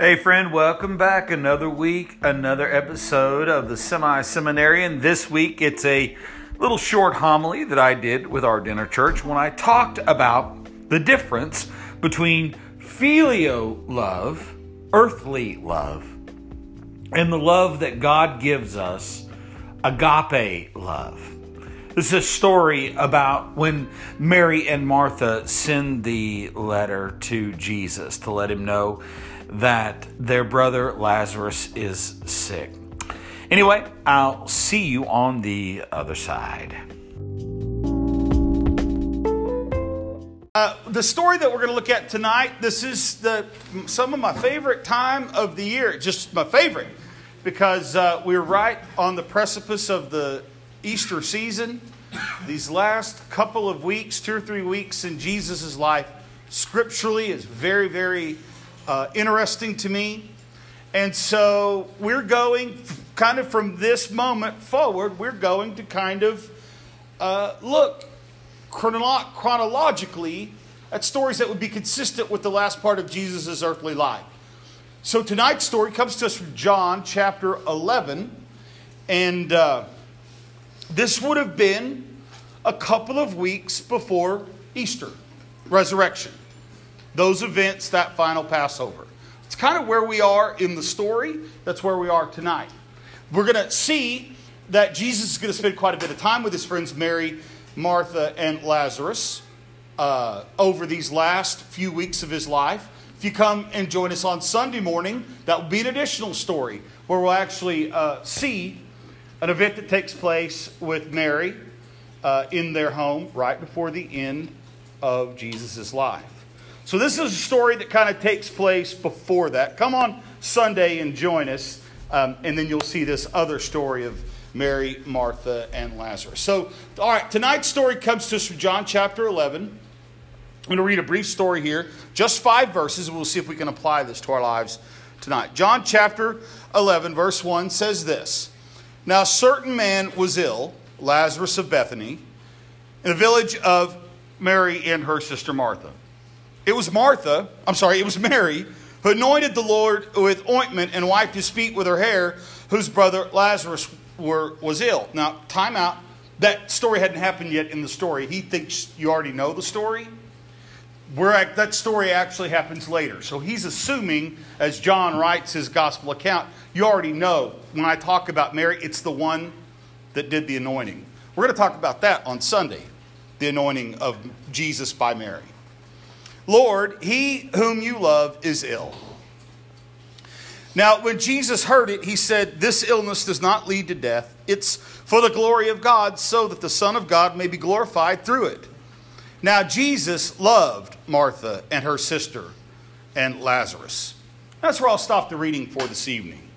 Hey, friend, welcome back. Another week, another episode of the Semi Seminarian. This week, it's a little short homily that I did with our dinner church when I talked about the difference between filial love, earthly love, and the love that God gives us, agape love. This is a story about when Mary and Martha send the letter to Jesus to let him know that their brother Lazarus is sick. Anyway, I'll see you on the other side. Uh, the story that we're going to look at tonight, this is the some of my favorite time of the year. Just my favorite because uh, we're right on the precipice of the Easter season. These last couple of weeks, two or three weeks in Jesus' life, scripturally is very, very uh, interesting to me. And so we're going kind of from this moment forward, we're going to kind of uh, look chronolo- chronologically at stories that would be consistent with the last part of Jesus' earthly life. So tonight's story comes to us from John chapter 11. And uh, this would have been a couple of weeks before Easter, resurrection. Those events, that final Passover. It's kind of where we are in the story. That's where we are tonight. We're going to see that Jesus is going to spend quite a bit of time with his friends Mary, Martha, and Lazarus uh, over these last few weeks of his life. If you come and join us on Sunday morning, that will be an additional story where we'll actually uh, see an event that takes place with Mary uh, in their home right before the end of Jesus' life. So, this is a story that kind of takes place before that. Come on Sunday and join us, um, and then you'll see this other story of Mary, Martha, and Lazarus. So, all right, tonight's story comes to us from John chapter 11. I'm going to read a brief story here, just five verses, and we'll see if we can apply this to our lives tonight. John chapter 11, verse 1 says this Now, a certain man was ill, Lazarus of Bethany, in the village of Mary and her sister Martha. It was Martha, I'm sorry, it was Mary, who anointed the Lord with ointment and wiped his feet with her hair, whose brother Lazarus were, was ill. Now, time out. That story hadn't happened yet in the story. He thinks you already know the story. We're at, that story actually happens later. So he's assuming, as John writes his gospel account, you already know. When I talk about Mary, it's the one that did the anointing. We're going to talk about that on Sunday the anointing of Jesus by Mary. Lord, he whom you love is ill. Now, when Jesus heard it, he said, This illness does not lead to death. It's for the glory of God, so that the Son of God may be glorified through it. Now, Jesus loved Martha and her sister and Lazarus. That's where I'll stop the reading for this evening.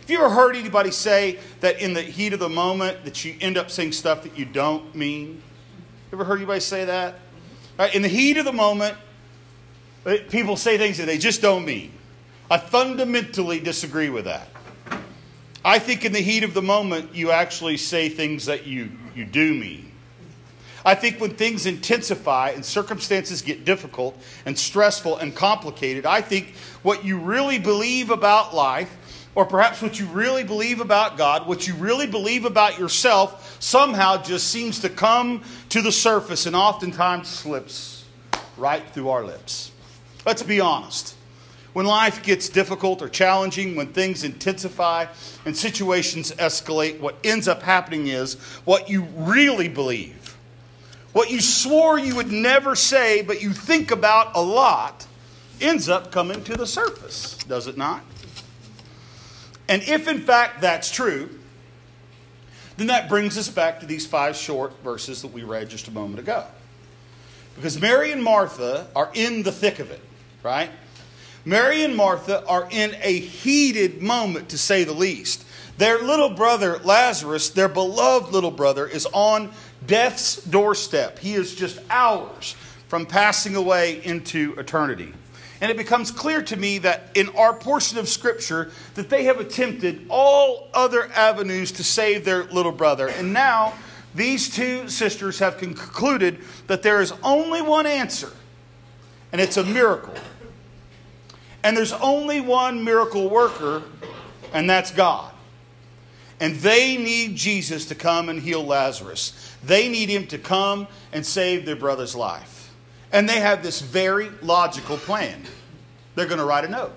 Have you ever heard anybody say that in the heat of the moment that you end up saying stuff that you don't mean? Ever heard anybody say that? Right, in the heat of the moment, Eh, people say things that they just don't mean. I fundamentally disagree with that. I think in the heat of the moment, you actually say things that you, you do mean. I think when things intensify and circumstances get difficult and stressful and complicated, I think what you really believe about life, or perhaps what you really believe about God, what you really believe about yourself, somehow just seems to come to the surface and oftentimes slips right through our lips. Let's be honest. When life gets difficult or challenging, when things intensify and situations escalate, what ends up happening is what you really believe. What you swore you would never say, but you think about a lot, ends up coming to the surface, does it not? And if in fact that's true, then that brings us back to these five short verses that we read just a moment ago. Because Mary and Martha are in the thick of it, right? Mary and Martha are in a heated moment, to say the least. Their little brother, Lazarus, their beloved little brother, is on death's doorstep. He is just hours from passing away into eternity. And it becomes clear to me that in our portion of Scripture that they have attempted all other avenues to save their little brother. And now these two sisters have concluded that there is only one answer, and it's a miracle. And there's only one miracle worker, and that's God. And they need Jesus to come and heal Lazarus. They need him to come and save their brother's life. And they have this very logical plan. They're going to write a note.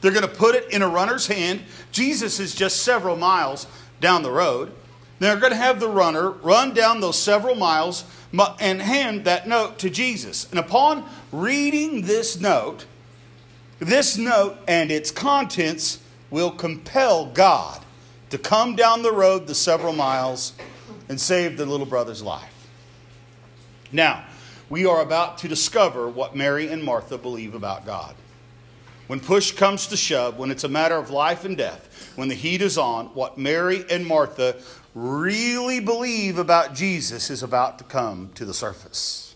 They're going to put it in a runner's hand. Jesus is just several miles down the road. They're going to have the runner run down those several miles and hand that note to Jesus. And upon reading this note, this note and its contents will compel God to come down the road the several miles and save the little brother's life. Now, we are about to discover what Mary and Martha believe about God. When push comes to shove, when it's a matter of life and death, when the heat is on, what Mary and Martha really believe about Jesus is about to come to the surface.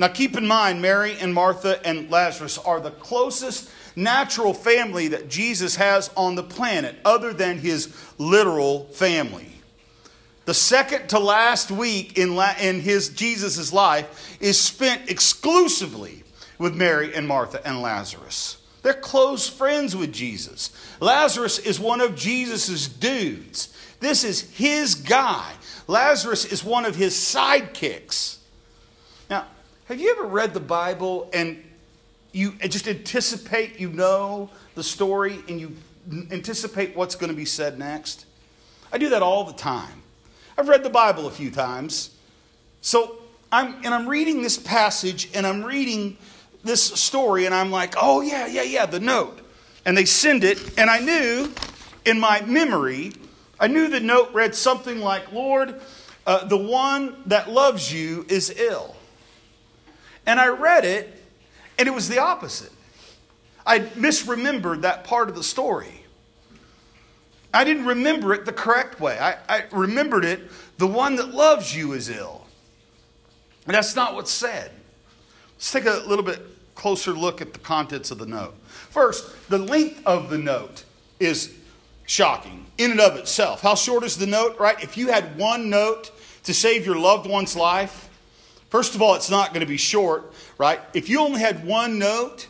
Now, keep in mind, Mary and Martha and Lazarus are the closest natural family that Jesus has on the planet, other than his literal family. The second to last week in, in his Jesus' life is spent exclusively with Mary and Martha and Lazarus. They're close friends with Jesus. Lazarus is one of Jesus' dudes. This is his guy. Lazarus is one of his sidekicks. Have you ever read the Bible and you just anticipate you know the story and you anticipate what's going to be said next? I do that all the time. I've read the Bible a few times. So I'm and I'm reading this passage and I'm reading this story and I'm like, "Oh yeah, yeah, yeah, the note." And they send it and I knew in my memory I knew the note read something like, Lord, uh, the one that loves you is ill. And I read it, and it was the opposite. I misremembered that part of the story. I didn't remember it the correct way. I, I remembered it, the one that loves you is ill. And that's not what's said. Let's take a little bit closer look at the contents of the note. First, the length of the note is shocking in and of itself. How short is the note, right? If you had one note to save your loved one's life, first of all, it's not going to be short, right? If you only had one note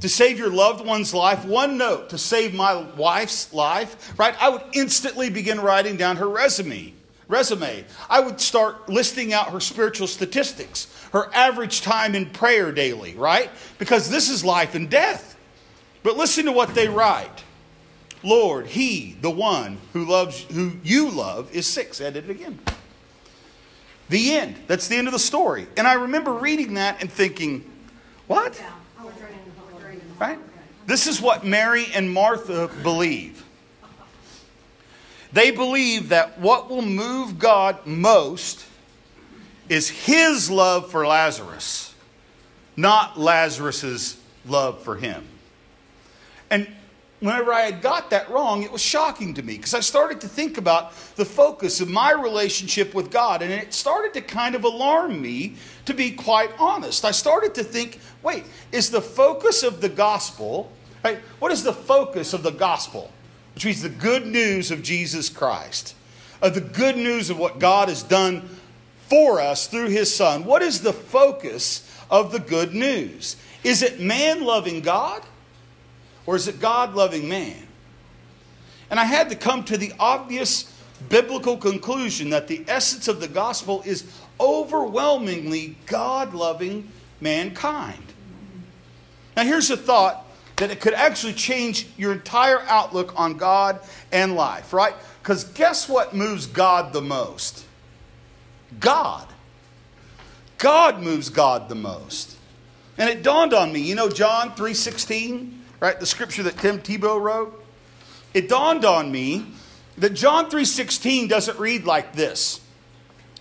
to save your loved one's life, one note to save my wife's life, right? I would instantly begin writing down her resume. Resume. I would start listing out her spiritual statistics, her average time in prayer daily, right? Because this is life and death. But listen to what they write. Lord, he, the one who loves who you love, is sick. Said it again. The end. That's the end of the story. And I remember reading that and thinking, what? Right? This is what Mary and Martha believe. They believe that what will move God most is his love for Lazarus, not Lazarus's love for him. And whenever I had got that wrong, it was shocking to me because I started to think about the focus of my relationship with God, and it started to kind of alarm me, to be quite honest. I started to think wait, is the focus of the gospel, right? What is the focus of the gospel? Which means the good news of Jesus Christ, of the good news of what God has done for us through his Son. What is the focus of the good news? Is it man loving God? Or is it God loving man? And I had to come to the obvious biblical conclusion that the essence of the gospel is overwhelmingly God loving mankind. Now, here's a thought that it could actually change your entire outlook on God and life, right? Because guess what moves God the most? God. God moves God the most. And it dawned on me, you know John 3:16? Right? The scripture that Tim Tebow wrote. It dawned on me that John 3:16 doesn't read like this.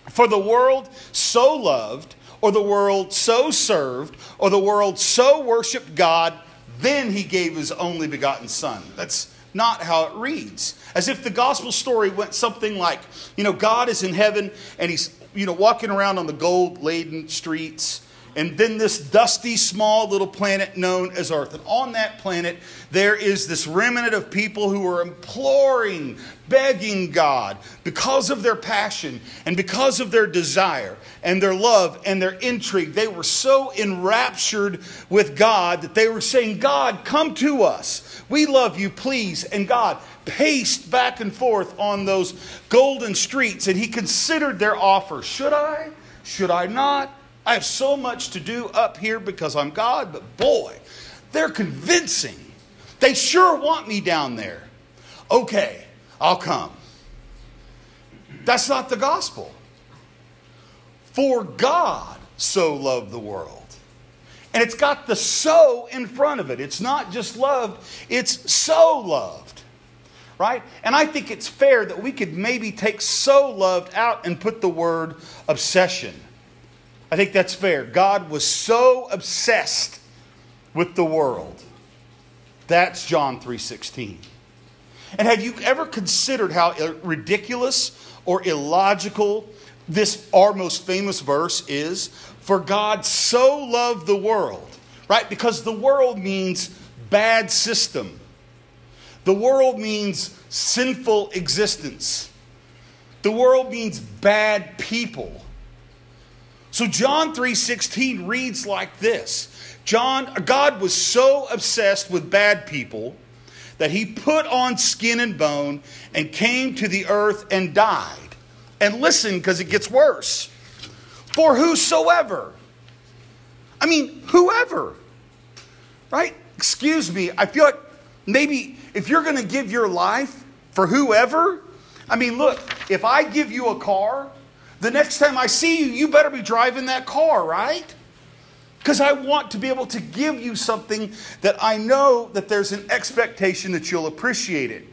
For the world so loved, or the world so served, or the world so worshiped God, then he gave his only begotten son. That's not how it reads. As if the gospel story went something like, you know, God is in heaven and he's, you know, walking around on the gold laden streets and then this dusty, small little planet known as Earth. And on that planet, there is this remnant of people who are imploring, begging God because of their passion and because of their desire and their love and their intrigue. They were so enraptured with God that they were saying, God, come to us. We love you, please. And God paced back and forth on those golden streets and he considered their offer. Should I? Should I not? I have so much to do up here because I'm God, but boy, they're convincing. They sure want me down there. Okay, I'll come. That's not the gospel. For God so loved the world. And it's got the so in front of it. It's not just loved, it's so loved. Right? And I think it's fair that we could maybe take so loved out and put the word obsession. I think that's fair. God was so obsessed with the world. That's John 3:16. And have you ever considered how ridiculous or illogical this our most famous verse is? For God so loved the world, right? Because the world means bad system. The world means sinful existence. The world means bad people. So John 3:16 reads like this. John God was so obsessed with bad people that he put on skin and bone and came to the earth and died. And listen because it gets worse. For whosoever I mean, whoever. Right? Excuse me. I feel like maybe if you're going to give your life for whoever, I mean, look, if I give you a car the next time I see you, you better be driving that car, right? Because I want to be able to give you something that I know that there's an expectation that you'll appreciate it.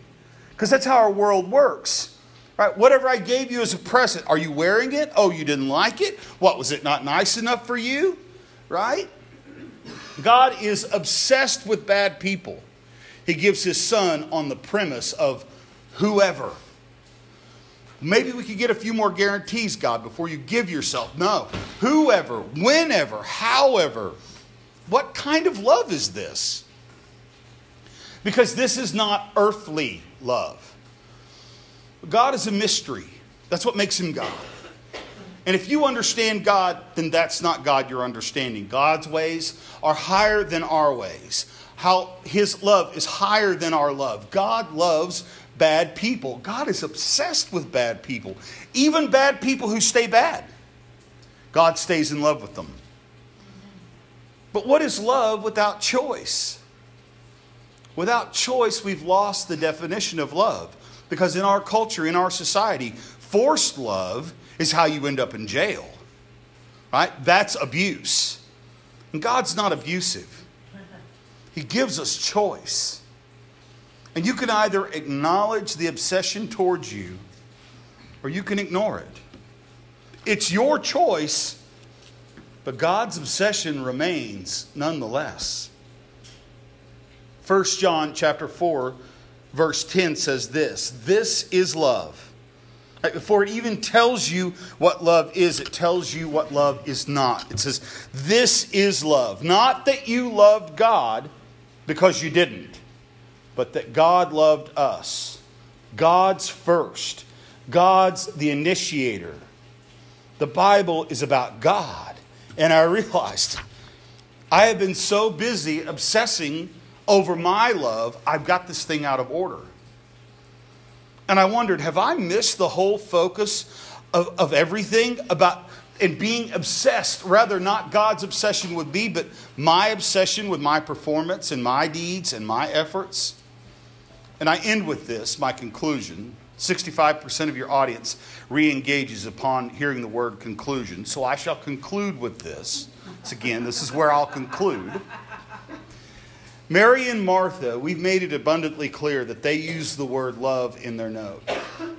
Because that's how our world works. Right? Whatever I gave you as a present, are you wearing it? Oh, you didn't like it? What, was it not nice enough for you? Right? God is obsessed with bad people. He gives his son on the premise of whoever. Maybe we could get a few more guarantees, God, before you give yourself. No. Whoever, whenever, however. What kind of love is this? Because this is not earthly love. God is a mystery. That's what makes him God. And if you understand God, then that's not God you're understanding. God's ways are higher than our ways. How his love is higher than our love. God loves bad people. God is obsessed with bad people, even bad people who stay bad. God stays in love with them. But what is love without choice? Without choice, we've lost the definition of love. Because in our culture, in our society, forced love is how you end up in jail. Right? That's abuse. And God's not abusive, He gives us choice. And you can either acknowledge the obsession towards you or you can ignore it. It's your choice, but God's obsession remains nonetheless. 1 John chapter 4 verse 10 says this, this is love. Before it even tells you what love is, it tells you what love is not. It says, This is love. Not that you loved God because you didn't but that God loved us. God's first. God's the initiator. The Bible is about God. And I realized I have been so busy obsessing over my love, I've got this thing out of order. And I wondered, have I missed the whole focus of, of everything about and being obsessed, rather not God's obsession with me, but my obsession with my performance and my deeds and my efforts? And I end with this, my conclusion. 65% of your audience re engages upon hearing the word conclusion. So I shall conclude with this. So again, this is where I'll conclude. Mary and Martha, we've made it abundantly clear that they use the word love in their note.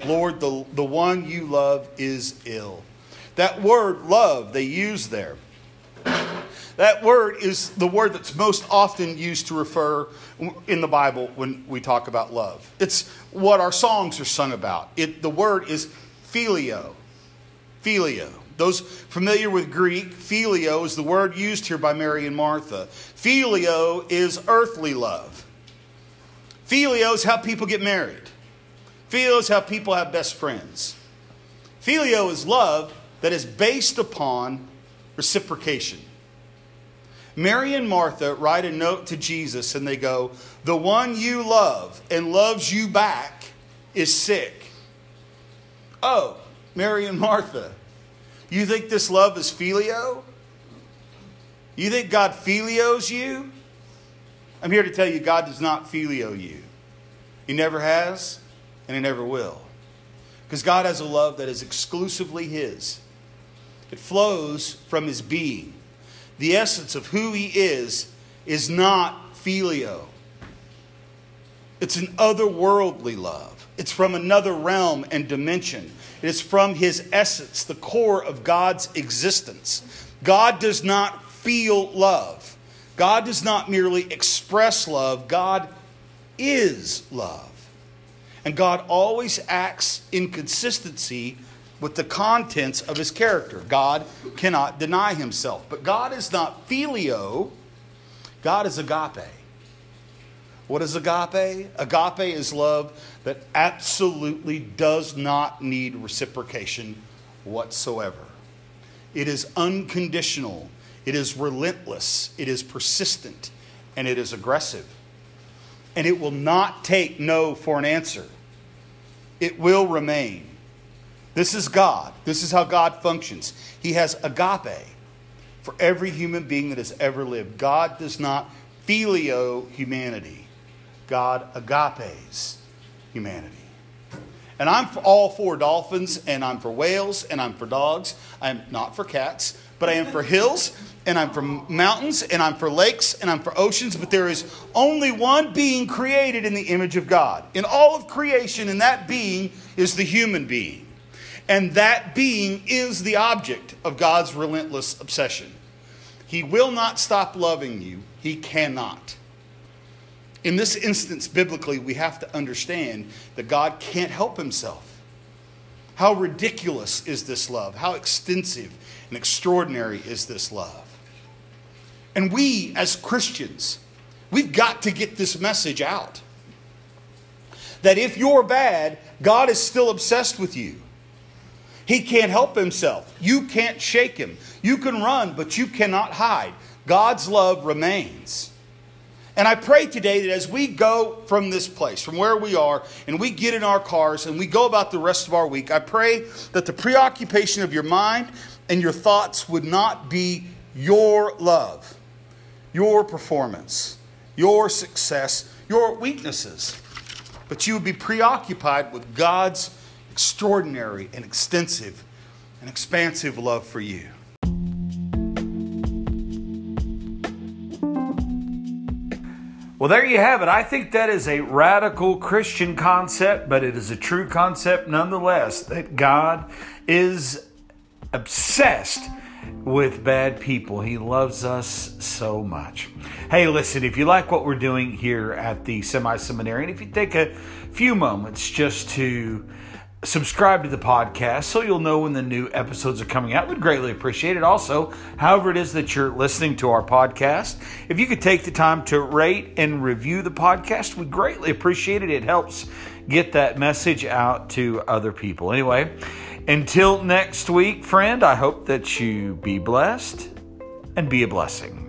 Lord, the, the one you love is ill. That word love they use there that word is the word that's most often used to refer in the Bible when we talk about love. It's what our songs are sung about. It, the word is phileo. Phileo. Those familiar with Greek, phileo is the word used here by Mary and Martha. Phileo is earthly love. Phileo is how people get married. Phileo is how people have best friends. Phileo is love that is based upon reciprocation. Mary and Martha write a note to Jesus and they go, The one you love and loves you back is sick. Oh, Mary and Martha, you think this love is phileo? You think God phileos you? I'm here to tell you God does not phileo you. He never has, and He never will. Because God has a love that is exclusively His. It flows from His being. The essence of who He is is not phileo, it's an otherworldly love. It's from another realm and dimension. It is from His essence, the core of God's existence. God does not feel love. God does not merely express love. God is love. And God always acts in consistency with the contents of his character. God cannot deny himself. But God is not phileo, God is agape. What is agape? Agape is love that absolutely does not need reciprocation whatsoever. It is unconditional, it is relentless, it is persistent, and it is aggressive. And it will not take no for an answer, it will remain. This is God. This is how God functions. He has agape for every human being that has ever lived. God does not phileo humanity. God agapes humanity. And I'm for all for dolphins, and I'm for whales, and I'm for dogs. I'm not for cats, but I am for hills, and I'm for mountains, and I'm for lakes, and I'm for oceans. But there is only one being created in the image of God. In all of creation, and that being is the human being. And that being is the object of God's relentless obsession. He will not stop loving you, He cannot. In this instance, biblically, we have to understand that God can't help Himself. How ridiculous is this love? How extensive and extraordinary is this love? And we, as Christians, we've got to get this message out. That if you're bad, God is still obsessed with you. He can't help himself. You can't shake him. You can run, but you cannot hide. God's love remains. And I pray today that as we go from this place, from where we are, and we get in our cars and we go about the rest of our week, I pray that the preoccupation of your mind and your thoughts would not be your love, your performance, your success, your weaknesses, but you would be preoccupied with God's extraordinary and extensive and expansive love for you. Well, there you have it. I think that is a radical Christian concept, but it is a true concept nonetheless that God is obsessed with bad people. He loves us so much. Hey, listen, if you like what we're doing here at the Semi Seminary, and if you take a few moments just to subscribe to the podcast so you'll know when the new episodes are coming out. We'd greatly appreciate it. Also, however it is that you're listening to our podcast, if you could take the time to rate and review the podcast, we greatly appreciate it. It helps get that message out to other people. Anyway, until next week, friend, I hope that you be blessed and be a blessing.